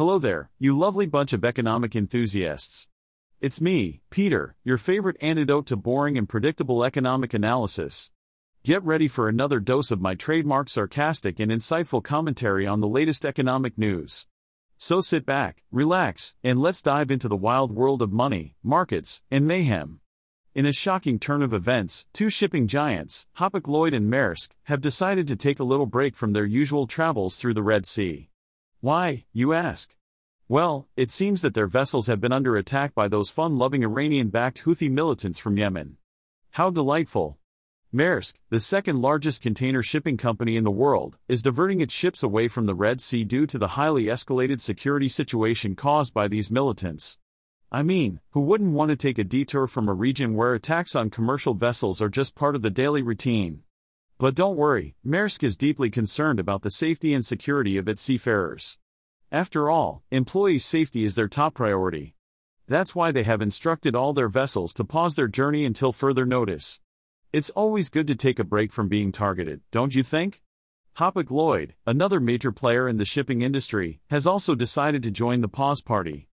Hello there, you lovely bunch of economic enthusiasts. It's me, Peter, your favorite antidote to boring and predictable economic analysis. Get ready for another dose of my trademark sarcastic and insightful commentary on the latest economic news. So sit back, relax, and let's dive into the wild world of money, markets, and mayhem. In a shocking turn of events, two shipping giants, Hapag-Lloyd and Maersk, have decided to take a little break from their usual travels through the Red Sea. Why, you ask? Well, it seems that their vessels have been under attack by those fun-loving Iranian-backed Houthi militants from Yemen. How delightful. Maersk, the second largest container shipping company in the world, is diverting its ships away from the Red Sea due to the highly escalated security situation caused by these militants. I mean, who wouldn't want to take a detour from a region where attacks on commercial vessels are just part of the daily routine? But don't worry, Maersk is deeply concerned about the safety and security of its seafarers. After all, employee safety is their top priority. That's why they have instructed all their vessels to pause their journey until further notice. It's always good to take a break from being targeted, don't you think? Hapag-Lloyd, another major player in the shipping industry, has also decided to join the pause party.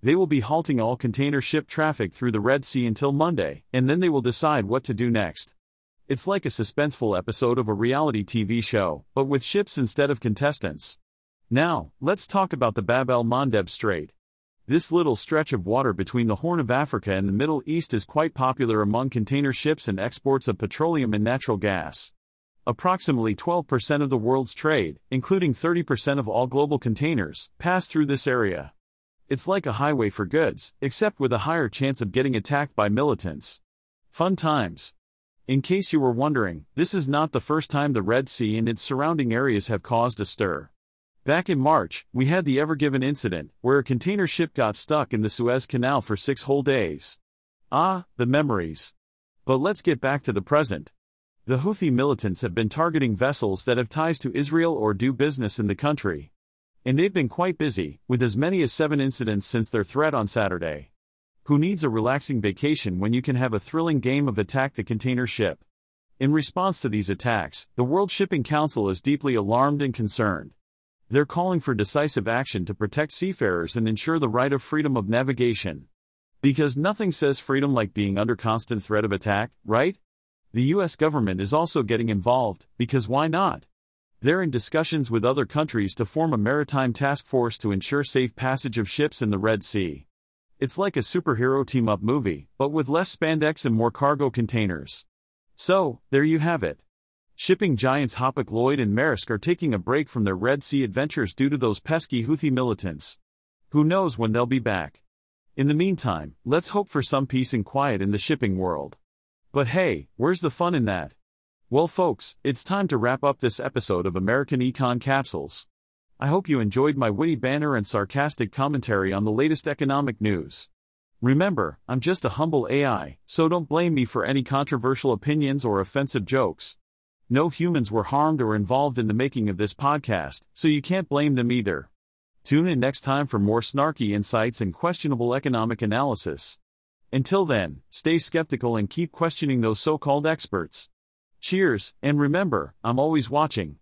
They will be halting all container ship traffic through the Red Sea until Monday, and then they will decide what to do next. It's like a suspenseful episode of a reality TV show, but with ships instead of contestants. Now, let's talk about the Bab el Mandeb Strait. This little stretch of water between the Horn of Africa and the Middle East is quite popular among container ships and exports of petroleum and natural gas. Approximately 12% of the world's trade, including 30% of all global containers, pass through this area. It's like a highway for goods, except with a higher chance of getting attacked by militants. Fun times. In case you were wondering, this is not the first time the Red Sea and its surrounding areas have caused a stir. Back in March, we had the Ever Given incident, where a container ship got stuck in the Suez Canal for six whole days. Ah, the memories. But let's get back to the present. The Houthi militants have been targeting vessels that have ties to Israel or do business in the country. And they've been quite busy, with as many as seven incidents since their threat on Saturday. Who needs a relaxing vacation when you can have a thrilling game of attack the container ship? In response to these attacks, the World Shipping Council is deeply alarmed and concerned. They're calling for decisive action to protect seafarers and ensure the right of freedom of navigation. Because nothing says freedom like being under constant threat of attack, right? The US government is also getting involved, because why not? They're in discussions with other countries to form a maritime task force to ensure safe passage of ships in the Red Sea. It's like a superhero team up movie, but with less spandex and more cargo containers. So, there you have it. Shipping giants Hapag-Lloyd and Maersk are taking a break from their Red Sea adventures due to those pesky Houthi militants. Who knows when they'll be back? In the meantime, let's hope for some peace and quiet in the shipping world. But hey, where's the fun in that? Well, folks, it's time to wrap up this episode of American Econ Capsules. I hope you enjoyed my witty banner and sarcastic commentary on the latest economic news. Remember, I'm just a humble AI, so don't blame me for any controversial opinions or offensive jokes. No humans were harmed or involved in the making of this podcast, so you can't blame them either. Tune in next time for more snarky insights and questionable economic analysis. Until then, stay skeptical and keep questioning those so called experts. Cheers, and remember, I'm always watching.